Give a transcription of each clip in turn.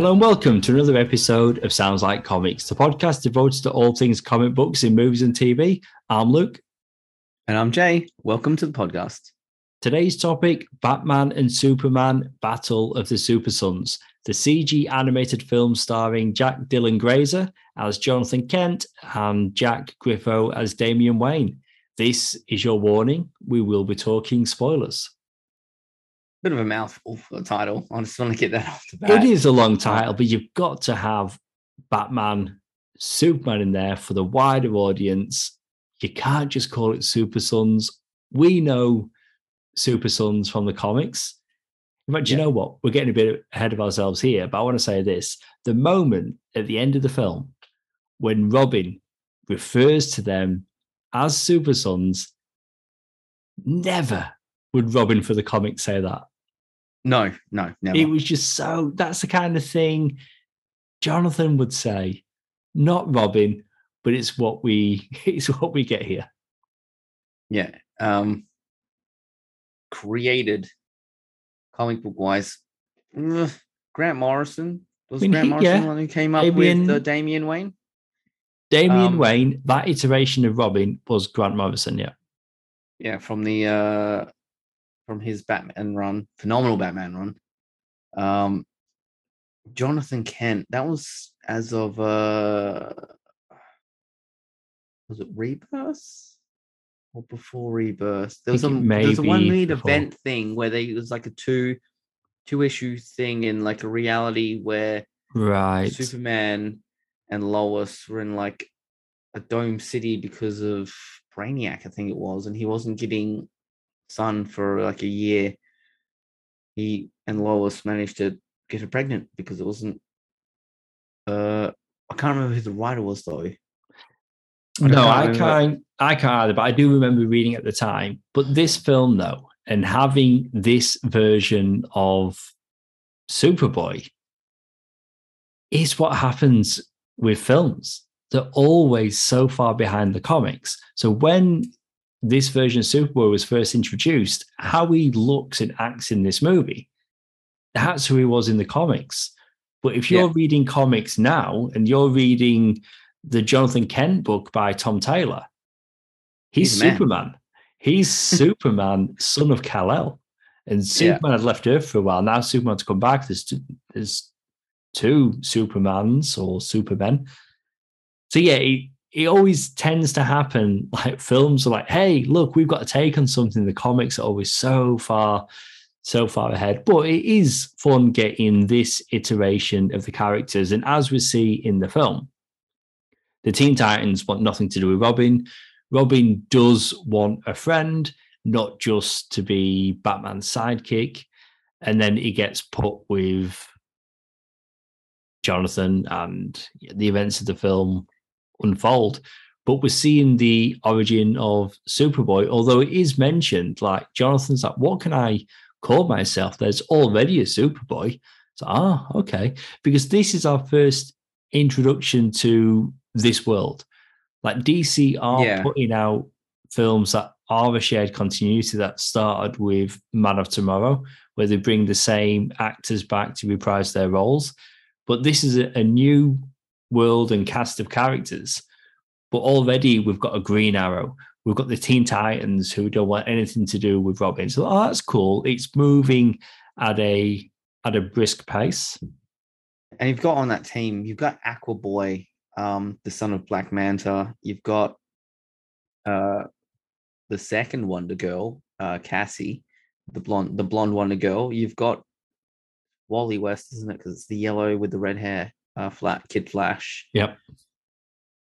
Hello and welcome to another episode of Sounds Like Comics, the podcast devoted to all things comic books in movies and TV. I'm Luke. And I'm Jay. Welcome to the podcast. Today's topic Batman and Superman Battle of the Super Sons, the CG animated film starring Jack Dylan Grazer as Jonathan Kent and Jack Griffo as Damian Wayne. This is your warning. We will be talking spoilers. Bit of a mouthful for the title. I just want to get that off the bat. It is a long title, but you've got to have Batman, Superman in there for the wider audience. You can't just call it Super Sons. We know Super Sons from the comics. But yeah. you know what? We're getting a bit ahead of ourselves here, but I want to say this. The moment at the end of the film when Robin refers to them as Super Sons, never would Robin for the comics say that. No, no, never. It was just so that's the kind of thing Jonathan would say, not Robin, but it's what we it's what we get here. Yeah. Um created comic book wise. Grant Morrison was I mean, Grant he, Morrison yeah. one who came up with uh, Damian Wayne. Damian um, Wayne, that iteration of Robin was Grant Morrison, yeah. Yeah, from the uh from his Batman run, phenomenal Batman run. Um, Jonathan Kent, that was as of uh, was it Rebirth or before Rebirth? There was a there was a one lead event thing where they it was like a two two issue thing in like a reality where right Superman and Lois were in like a dome city because of Brainiac, I think it was, and he wasn't getting son for like a year, he and Lois managed to get her pregnant because it wasn't. Uh, I can't remember who the writer was though. I no, I can't. I can't either. But I do remember reading at the time. But this film, though, and having this version of Superboy is what happens with films. They're always so far behind the comics. So when this version of Superboy was first introduced, how he looks and acts in this movie, that's who he was in the comics. But if you're yeah. reading comics now and you're reading the Jonathan Kent book by Tom Taylor, he's, he's Superman. He's Superman, son of Kal-El. And Superman yeah. had left Earth for a while. Now Superman's come back. There's two, there's two Supermans or Supermen. So yeah, he, it always tends to happen like films are like hey look we've got a take on something. The comics are always so far so far ahead. But it is fun getting this iteration of the characters and as we see in the film the teen titans want nothing to do with robin. Robin does want a friend not just to be batman's sidekick and then he gets put with jonathan and the events of the film unfold. But we're seeing the origin of Superboy, although it is mentioned, like Jonathan's like, what can I call myself? There's already a Superboy. So, ah, okay. Because this is our first introduction to this world. Like DC are yeah. putting out films that are a shared continuity that started with Man of Tomorrow, where they bring the same actors back to reprise their roles. But this is a, a new world and cast of characters. But already we've got a Green Arrow. We've got the Teen Titans who don't want anything to do with Robin. So oh, that's cool. It's moving at a at a brisk pace. And you've got on that team, you've got Aqua Boy, um, the son of Black Manta. You've got uh, the second Wonder Girl, uh, Cassie, the blonde, the blonde Wonder Girl. You've got Wally West, isn't it? Because it's the yellow with the red hair uh, Flat Kid Flash. Yep.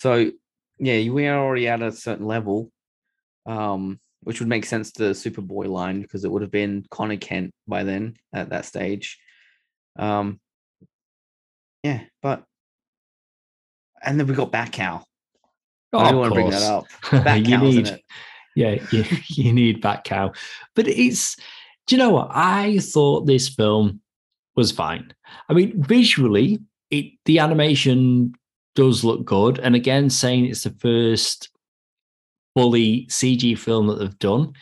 So yeah, we are already at a certain level, um, which would make sense to the Superboy line because it would have been Conner Kent by then at that stage. Um, yeah, but and then we got Batcow. Oh, I don't want to bring that up. you need, yeah, you, you need Batcow, but it's. Do you know what? I thought this film was fine. I mean, visually, it the animation does look good. And again, saying it's the first fully CG film that they've done,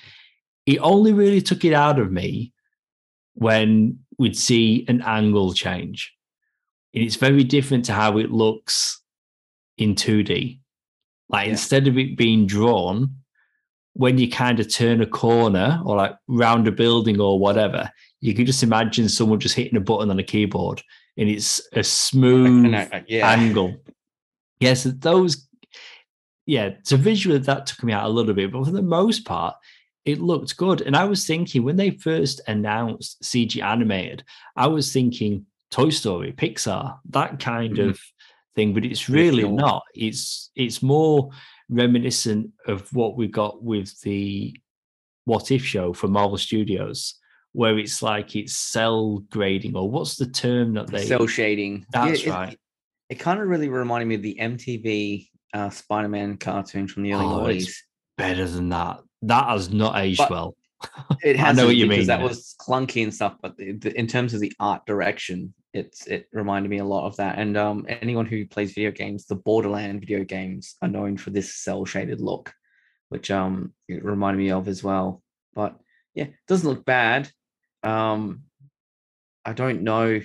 it only really took it out of me when we'd see an angle change. and it's very different to how it looks in 2D. Like Yeah. instead of it being drawn, when you kind of turn a corner or like round a building or whatever, you can just imagine someone just hitting a button on a keyboard and it's a smooth I- I- yeah. angle. Yes, those. Yeah, so visually that took me out a little bit, but for the most part, it looked good. And I was thinking when they first announced CG animated, I was thinking Toy Story, Pixar, that kind Mhm. of thing. But it's really Original. not. It's it's more reminiscent of what we got with the What If show from Marvel Studios, where it's like it's cell grading, or what's the term that they? Cell shading. That's it, right. It, kind of really reminded me of the MTV uh, Spider-Man cartoon from the early Oh, it's noughties. better than that. That has not aged But- well. It I has know what you because mean, that was clunky and stuff, but the, the, in terms of the art direction, it's it reminded me a lot of that. And um, anyone who plays video games, the Borderland video games are known for this cell shaded look, which um it reminded me of as well. But yeah, it doesn't look bad. Um, I don't know.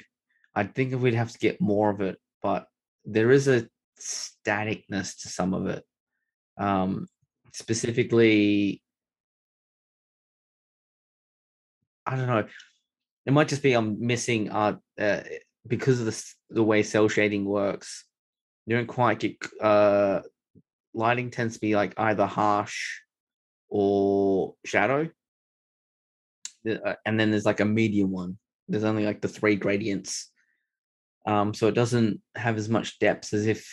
I think if we'd have to get more of it, but there is a staticness to some of it. Um, specifically, I don't know. It might just be I'm missing art uh, because of the the way cell shading works. You don't quite get uh, lighting tends to be like either harsh or shadow, uh, and then there's like a medium one. There's only like the three gradients, um, so it doesn't have as much depth as if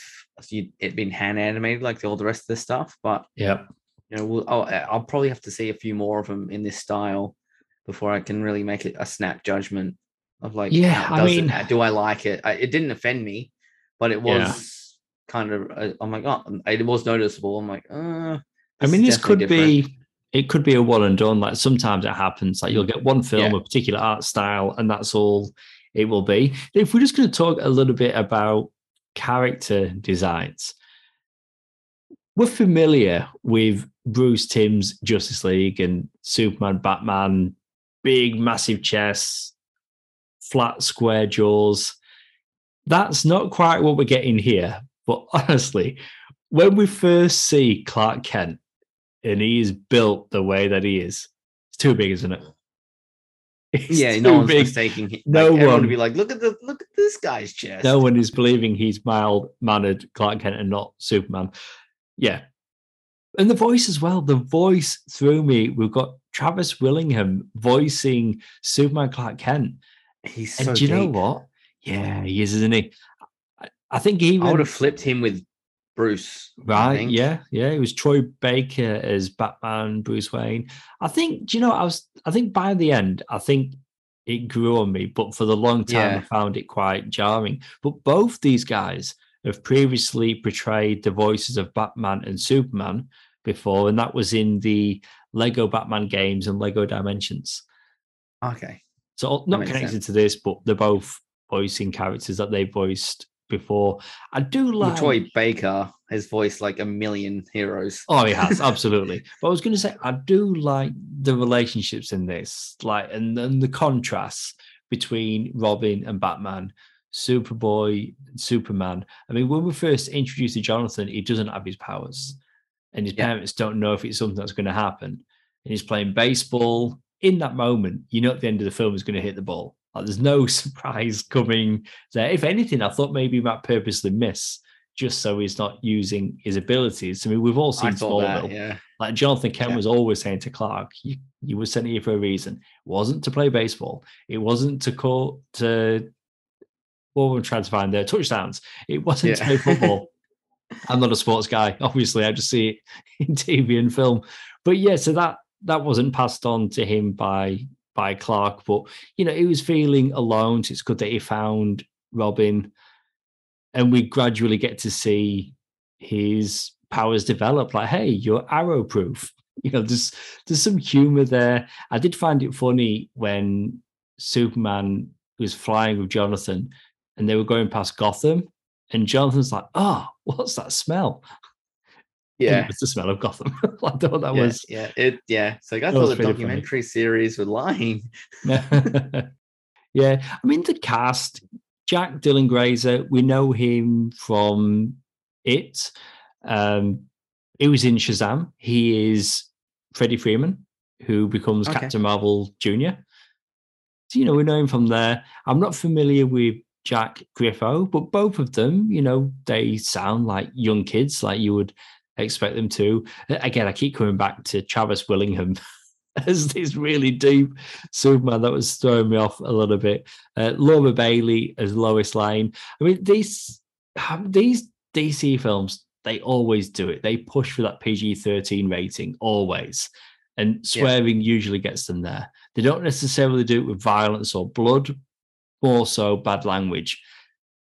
you it been hand animated like all the rest of the stuff. But yeah, you know, we'll, I'll, I'll probably have to see a few more of them in this style before I can really make it a snap judgment of like, Yeah, I mean- it, do I like it? I, it didn't offend me, but it Yeah. was kind of, uh, I'm like, oh, it was noticeable. I'm like, uh, I mean, this could different. be it could be a one and done. Like sometimes it happens. Like you'll get one film, Yeah. a particular art style, and that's all it will be. If we're just going to talk a little bit about character designs, we're familiar with Bruce Timm's Justice League and Superman, Batman, big, massive chests, flat, square jaws. That's not quite what we're getting here. But honestly, when we first see Clark Kent and he is built the way that he is, it's too big, isn't it? It's yeah, no one's big. mistaking. him. No like, one- would be like, look at the look at this guy's chest. No one is believing he's mild mannered Clark Kent and not Superman. Yeah. And the voice as well. The voice threw me. We've got Travis Willingham voicing Superman Clark Kent. he's And so do you know what? Yeah, he is, isn't he? I- I think he I would have flipped him with Bruce. Right. Yeah. Yeah. It was Troy Baker as Batman, Bruce Wayne. I think, do you know, I was, I think by the end, I think it grew on me, but for the long time, I found it quite jarring. But both these guys have previously portrayed the voices of Batman and Superman before, and that was in the Lego Batman games and Lego Dimensions. Okay. So not connected sense. to this, but they're both voicing characters that they voiced before. I do like Troy Baker has voiced like a million heroes. Oh, he has absolutely. but I was going to say, I do like the relationships in this, like, and then the contrasts between Robin and Batman, Superboy, and Superman. I mean, when we first introduced to Jonathan, he doesn't have his powers, and his Yeah. parents don't know if it's something that's going to happen. And he's playing baseball. In that moment, you know, at the end of the film, is going to hit the ball. Like, there's no surprise coming there. If anything, I thought maybe he might purposely miss just so he's not using his abilities. I mean, we've all seen Smallville. yeah. Like Jonathan Kent Yeah. was always saying to Clark, you, you were sent here for a reason. It wasn't to play baseball. It wasn't to call to what we're trying to find there, touchdowns. It wasn't to play football. I'm not a sports guy. Obviously, I just see it in TV and film. But yeah, so that that wasn't passed on to him by by Clark. But you know, he was feeling alone. So it's good that he found Robin, and we gradually get to see his powers develop. Like, hey, you're arrow proof. You know, there's there's some humor there. I did find it funny when Superman was flying with Jonathan, and they were going past Gotham, and Jonathan's like, "Oh, what's that smell?" Yeah. it was the smell of Gotham. I thought that yeah, was yeah, it yeah. So I thought was the pretty funny. documentary series were lying. yeah. I mean, the cast, Jack Dylan Grazer, we know him from it. Um, he was in Shazam. He is Freddie Freeman, who becomes Okay. Captain Marvel Jr. So, you know, we know him from there. I'm not familiar with Jack Griffo, but both of them, you know, they sound like young kids, like you would expect them to. Again, I keep coming back to Travis Willingham as this really deep Superman that was throwing me off a little bit. Uh, Laura Bailey as Lois Lane. I mean, these um, these DC films, they always do it. They push for that PG 13 rating, always. And swearing usually gets them there. They don't necessarily do it with violence or blood, more so bad language.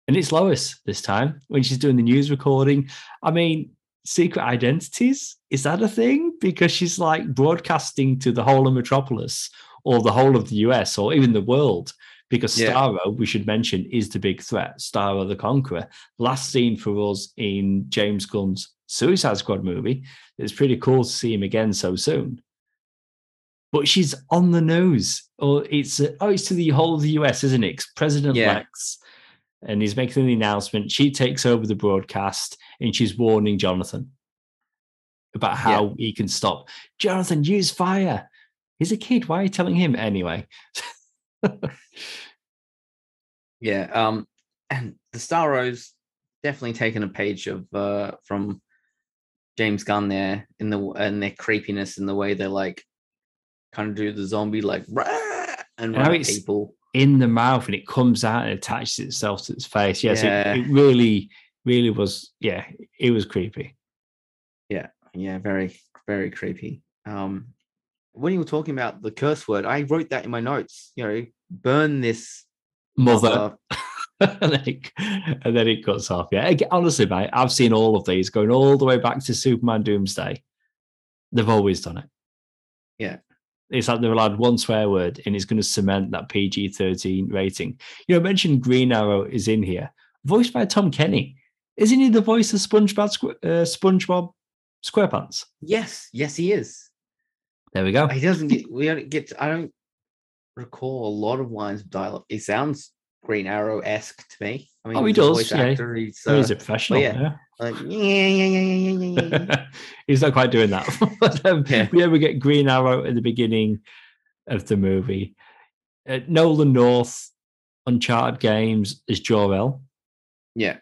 And it's Lois this time when she's doing the news recording. I mean, secret identities is that a thing? Because she's like broadcasting to the whole of Metropolis or the whole of the US or even the world. Because Yeah. Starro, we should mention, is the big threat. Starro the Conqueror. Last seen for us in James Gunn's Suicide Squad movie. It's pretty cool to see him again so soon. But she's on the nose, or it's uh, oh, it's to the whole of the US, isn't it? President Yeah. Lex, and he's making the announcement. She takes over the broadcast, and she's warning Jonathan about how he can stop. Jonathan, use fire. He's a kid. Why are you telling him anyway? Yeah. Um, and the Starros definitely taken a page of uh from James Gunn there in the and their creepiness in the way they're like kind of do the zombie like "Rah!" and How run at it's- people. In the mouth and it comes out and attaches itself to its face. Yes, Yeah. it, it really, really was. Yeah, it was creepy. Yeah, yeah, very, very creepy. Um, when you were talking about the curse word, I wrote that in my notes. You know, burn this Mother. and, then it, and then it cuts off. Yeah, honestly, mate, I've seen all of these going all the way back to Superman Doomsday. They've always done it. Yeah. It's like they're allowed one swear word and it's going to cement that PG 13 rating. You know, I mentioned Green Arrow is in here, voiced by Tom Kenny. Isn't he the voice of SpongeBob, uh, SpongeBob SquarePants? Yes, yes, he is. There we go. He doesn't get. We don't get. I don't recall a lot of lines of dialogue. It sounds Green Arrow esque to me. I mean, Oh, he he's does, yeah. actor, He's, Oh, he's uh, a professional. yeah. yeah. like yeah, yeah, yeah, yeah, yeah, yeah, yeah, yeah. He's not quite doing that. but um, Yeah. we get Green Arrow at the beginning of the movie. Uh, Nolan North, Uncharted games is Jor-El. yeah.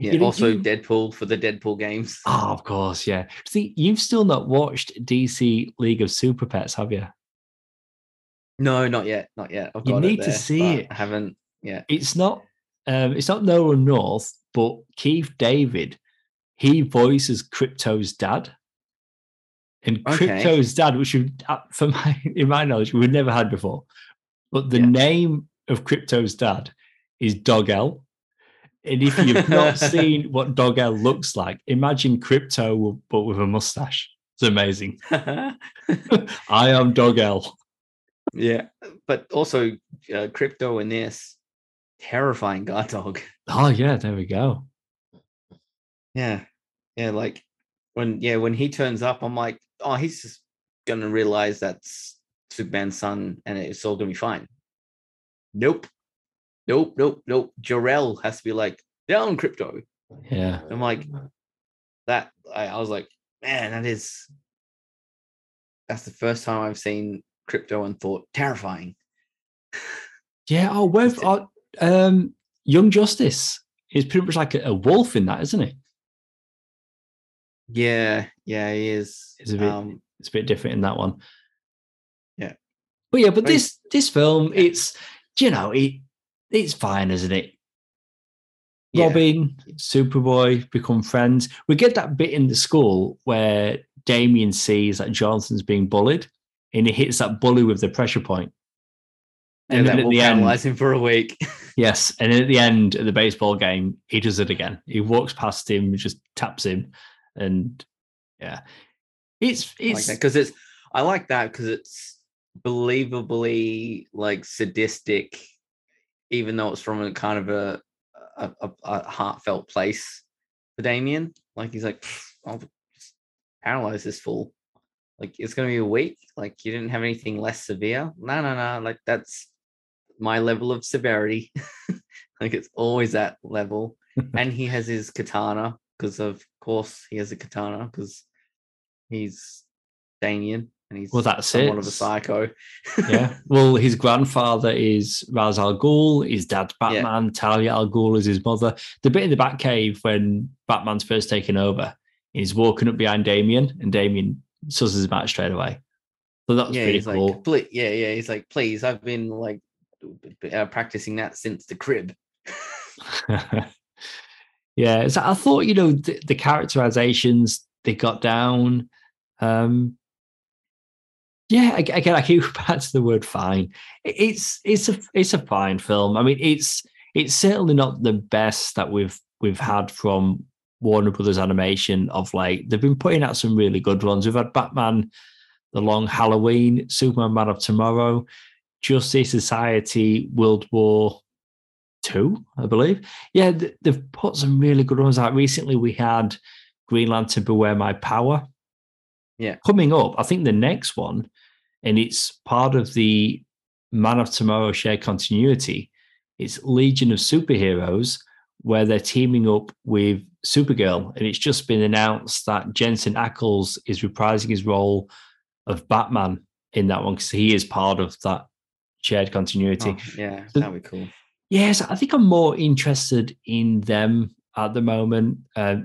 Yeah, You know, also you- Deadpool for the Deadpool games. Oh, of course, yeah. See, you've still not watched DC League of Super Pets, have you? No, not yet, not yet. I've You got it need to see it. I haven't. Yeah, It's not. Um, it's not Nolan North, but Keith David. He voices Krypto's dad, and Okay. Krypto's dad, which we, uh, for my in my knowledge, we've never had before. But the Yeah. name of Krypto's dad is Dog-El. And if you've not seen what Dog-El looks like, imagine Krypto but with a mustache. It's amazing. I am Dog-El. yeah. But also, uh, Krypto in this terrifying guard dog. Oh yeah, there we go. Yeah, yeah. Like when yeah when he turns up, I'm like, oh, he's just gonna realize that's Superman's son, and it's all gonna be fine. Nope, nope, nope, nope. Jarell has to be like down, Krypto. Yeah. I'm like that. I, I was like, man, that is. That's the first time I've seen Krypto and thought terrifying. Yeah. Oh, it- oh, um Young Justice is pretty much like a, a wolf in that, isn't it? Yeah, yeah, he is. It's a bit- um, It's a bit different in that one. Yeah. But yeah, but I mean- this this film, Yeah. it's you know, it it's fine, isn't it? yeah, Robin, Superboy become friends. We get that bit in the school where Damian sees that Jonathan's being bullied and he hits that bully with the pressure point. Yeah, And then that at the end, him for a week. yes, and then at the end of the baseball game, he does it again. He walks past him, just taps him, and yeah, it's it's because it's I like that because it's believably like sadistic, even though it's from a kind of a a, a, a heartfelt place for Damian. Like he's like, I'll just paralyze this fool. Like it's gonna be a week. Like you didn't have anything less severe. No, no, no. Like that's my level of severity. like it's always that level. and he has his katana because of course he has a katana because he's Damian and he's well, that's somewhat it. of a psycho. yeah. Well, his grandfather is Ra's al Ghul. His dad's Batman. Yeah. Talia al Ghul is his mother. The bit in the Batcave when Batman's first taken over, he's walking up behind Damian, and Damian susses him out straight away. So that was yeah, pretty cool. Like, yeah, yeah. He's like, please, I've been like uh, practicing that since the crib. yeah, so I thought you know the, the characterizations they got down. Um, yeah, again, I keep back to the word "fine." It's it's a it's a fine film. I mean, it's it's certainly not the best that we've we've had from Warner Brothers Animation of like, They've been putting out some really good ones. We've had Batman, The Long Halloween, Superman, Man of Tomorrow, Justice Society, World War Two, I believe. Yeah, they've put some really good ones out. Recently, we had Green Lantern, Beware My Power. Yeah, coming up, I think the next one and it's part of the Man of Tomorrow shared continuity. It's Legion of Superheroes, where they're teaming up with Supergirl, and it's just been announced that Jensen Ackles is reprising his role of Batman in that one because he is part of that shared continuity. Oh, yeah, so, that'd be cool. Yes, I think I'm more interested in them at the moment. Uh,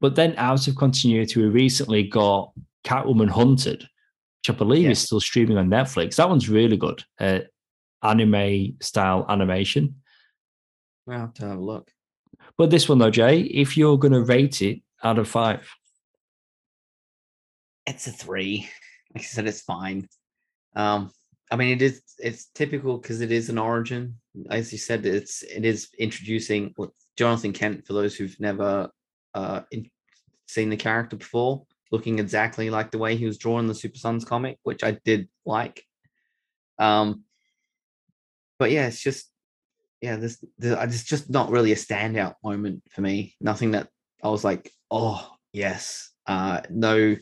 but then out of continuity, we recently got Catwoman Hunted, which I believe yeah. is still streaming on Netflix. That one's really good. Uh, anime style animation. I'll have to have a look. But this one though, Jay, if you're going to rate it out of five, it's a three. Like I said, it's fine. Um, I mean, it is it's typical because it is an origin. As you said, it's it is introducing Jonathan Kent for those who've never uh, in, seen the character before looking exactly like the way he was drawn in the Super Sons comic, which I did like. Um, but yeah, it's just yeah, this, this it's just not really a standout moment for me. Nothing that I was like, oh yes, uh, no,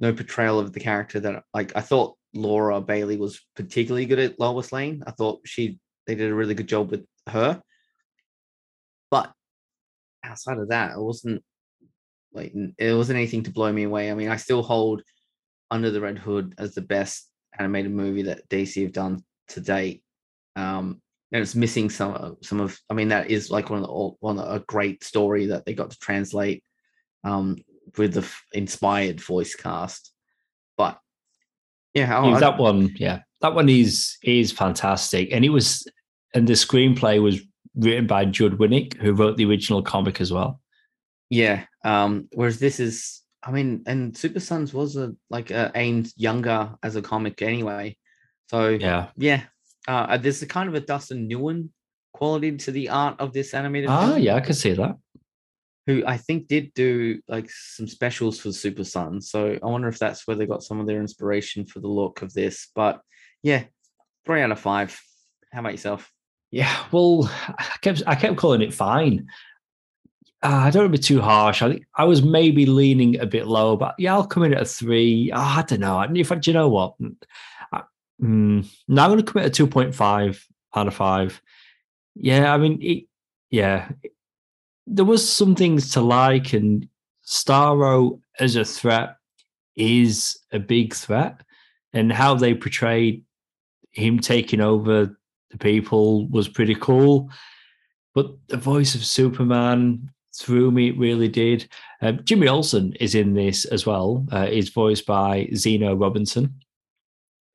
no portrayal of the character that like I thought Laura Bailey was particularly good at Lois Lane. I thought she they did a really good job with her, but outside of that, it wasn't like it wasn't anything to blow me away. I mean, I still hold Under the Red Hood as the best animated movie that DC have done to date. Um, and it's missing some some of. I mean, that is like one of the one a great story that they got to translate um, with the inspired voice cast. But yeah, yeah that one, yeah, that one is is fantastic, and it was, and the screenplay was written by Judd Winick, who wrote the original comic as well. Yeah. Um, whereas this is, I mean, and Super Sons was a like uh, aimed younger as a comic anyway. So yeah, yeah. Uh, there's a kind of a Dustin Nguyen quality to the art of this animated. Ah, film, yeah, I can see that. Who I think did do like some specials for Super Son. So I wonder if that's where they got some of their inspiration for the look of this. But yeah, three out of five. How about yourself? Yeah, well, I kept I kept calling it fine uh, I don't want to be too harsh. I think I was maybe leaning a bit low, but yeah, I'll come in at a three. Oh, I don't know. In fact, you know what? I, mm, now I'm going to commit a two point five out of five. Yeah, I mean, it, yeah, there was some things to like, and Starro as a threat is a big threat, and how they portrayed him taking over the people was pretty cool. But the voice of Superman threw me, it really did. Um, Jimmy Olsen is in this as well. Uh, he's voiced by Zeno Robinson,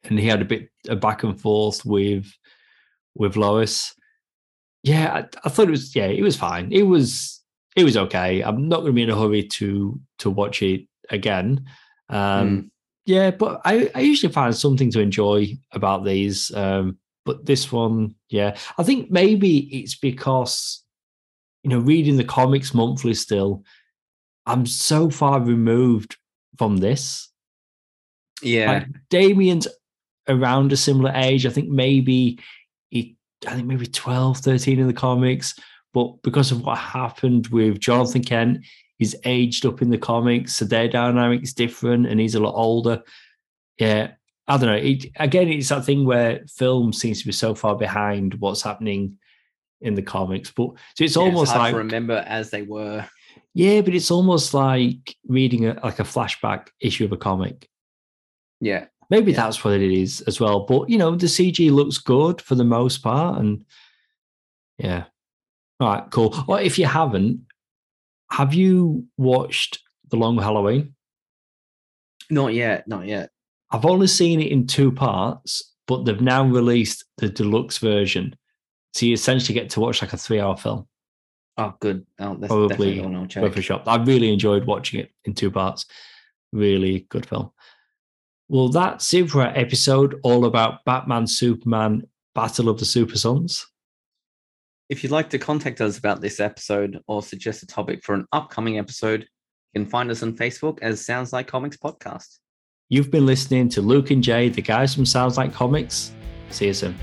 and he had a bit a back and forth with with Lois. Yeah, I, I thought it was yeah, it was fine. It was it was okay. I'm not going to be in a hurry to to watch it again. Um, mm. Yeah, but I, I usually find something to enjoy about these. Um, but this one, yeah, I think maybe it's because you know, reading the comics monthly still, I'm so far removed from this. Yeah. Like Damian's around a similar age. I think maybe I think maybe 12, 13 in the comics. But because of what happened with Jonathan Kent, he's aged up in the comics, so their dynamic's different and he's a lot older. Yeah. I don't know. It, again, it's that thing where film seems to be so far behind what's happening in the comics, but so it's Yeah, almost hard like remember as they were. yeah, but it's almost like reading a, like a flashback issue of a comic. Yeah, Maybe Yeah. that's what it is as well. But you know, the CG looks good for the most part, and yeah. All right, cool. Well, if you haven't, have you watched The Long Halloween? not yet, not yet. I've only seen it in two parts, but they've now released the deluxe version. So you essentially get to watch like a three-hour film. Oh, good. Oh, that's Probably definitely one I'll check. Worth a shot. I really enjoyed watching it in two parts. Really good film. Well, that's it for our episode all about Batman, Superman, Battle of the Super Sons. If you'd like to contact us about this episode or suggest a topic for an upcoming episode, you can find us on Facebook as Sounds Like Comics Podcast. You've been listening to Luke and Jay, the guys from Sounds Like Comics. See you soon.